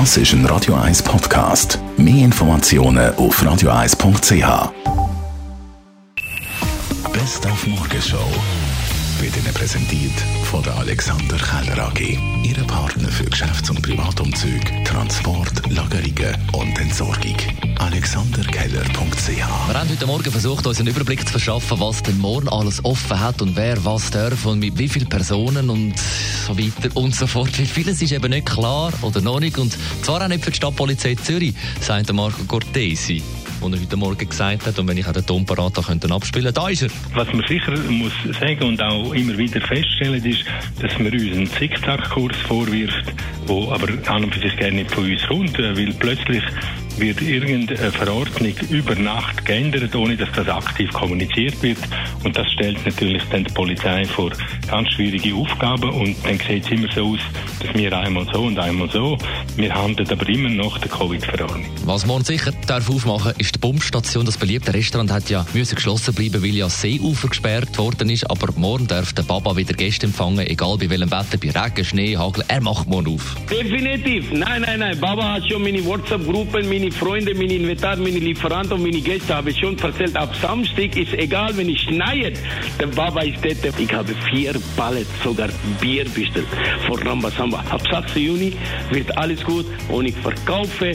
Das ist ein Radio 1 Podcast. Mehr Informationen auf radio1.ch. Best auf Morgenshow wird Ihnen präsentiert von der Alexander Keller AG. Ihre Partner für Geschäfts- und Privatumzüge, Transport, Lagerungen und Entsorgung. AlexanderKeller.ch Wir haben heute Morgen versucht, uns einen Überblick zu verschaffen, was denn morgen alles offen hat und wer was darf und mit wie vielen Personen und so weiter und so fort. Wie vieles ist eben nicht klar oder noch nicht und zwar auch nicht für die Stadtpolizei Zürich, sagt Marco Cortesi was er heute Morgen gesagt hat. Und wenn ich auch den Ton parat könnte abspielen, da ist er. Was man sicher muss sagen und auch immer wieder feststellen, ist, dass man uns einen Zickzackkurs vorwirft, der aber an und für sich gerne nicht von uns kommt, äh, weil plötzlich wird irgendeine Verordnung über Nacht geändert, ohne dass das aktiv kommuniziert wird. Und das stellt natürlich dann die Polizei vor ganz schwierige Aufgaben. Und dann sieht es immer so aus, dass wir einmal so und einmal so. Wir handeln aber immer noch der Covid-Verordnung. Was man sicher darf aufmachen ist die Pumpstation. Das beliebte Restaurant hat ja müssen geschlossen bleiben, weil ja das Seeufer gesperrt worden ist. Aber morgen darf der Baba wieder Gäste empfangen, egal bei welchem Wetter, bei Regen, Schnee, Hagel. Er macht morgen auf. Definitiv. Nein, nein, nein. Baba hat schon meine WhatsApp-Gruppen, meine Freunde, meine Inventar, meine Lieferanten und meine Gäste habe ich schon erzählt. Ab Samstag ist egal, wenn ich schneit. Der Baba ist dort. Ich habe vier Pallets sogar Bier bestellt vor Rambasamba. Ab 6. Juni wird alles gut und ich verkaufe,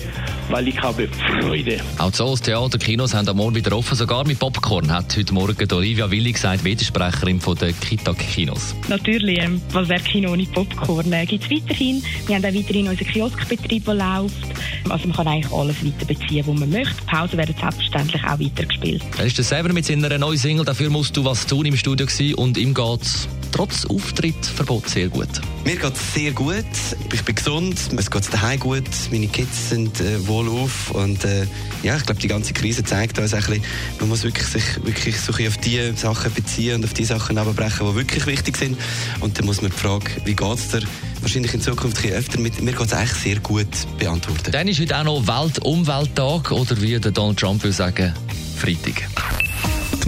weil ich habe Freude. Auch Zoos, Theater, Kinos haben am Morgen wieder offen, sogar mit Popcorn, hat heute Morgen Olivia Willi gesagt, Widersprecherin von der Kita-Kinos. Natürlich, ähm, was wäre Kino ohne Popcorn? Äh, Gibt es weiterhin. Wir haben auch weiterhin unseren Kioskbetrieb, der läuft. Also man kann eigentlich alles weiter beziehen, was man möchte. Pausen werden selbstverständlich auch weitergespielt. Er ist der Sever mit seiner neuen Single «Dafür musst du was tun» im Studio und ihm geht trotz Auftrittsverbot sehr gut. Mir geht es sehr gut. Ich bin gesund. Es geht daheim gut. Meine Kids sind äh, wohlauf. Und äh, ja, ich glaube, die ganze Krise zeigt uns ein bisschen, man muss wirklich sich wirklich so auf die Sachen beziehen und auf die Sachen abbrechen, die wirklich wichtig sind. Und dann muss man die Frage, wie geht es dir, wahrscheinlich in Zukunft ein öfter mit, mir geht es eigentlich sehr gut beantworten. Dann ist heute auch noch Weltumwelttag oder wie der Donald Trump will sagen, Freitag.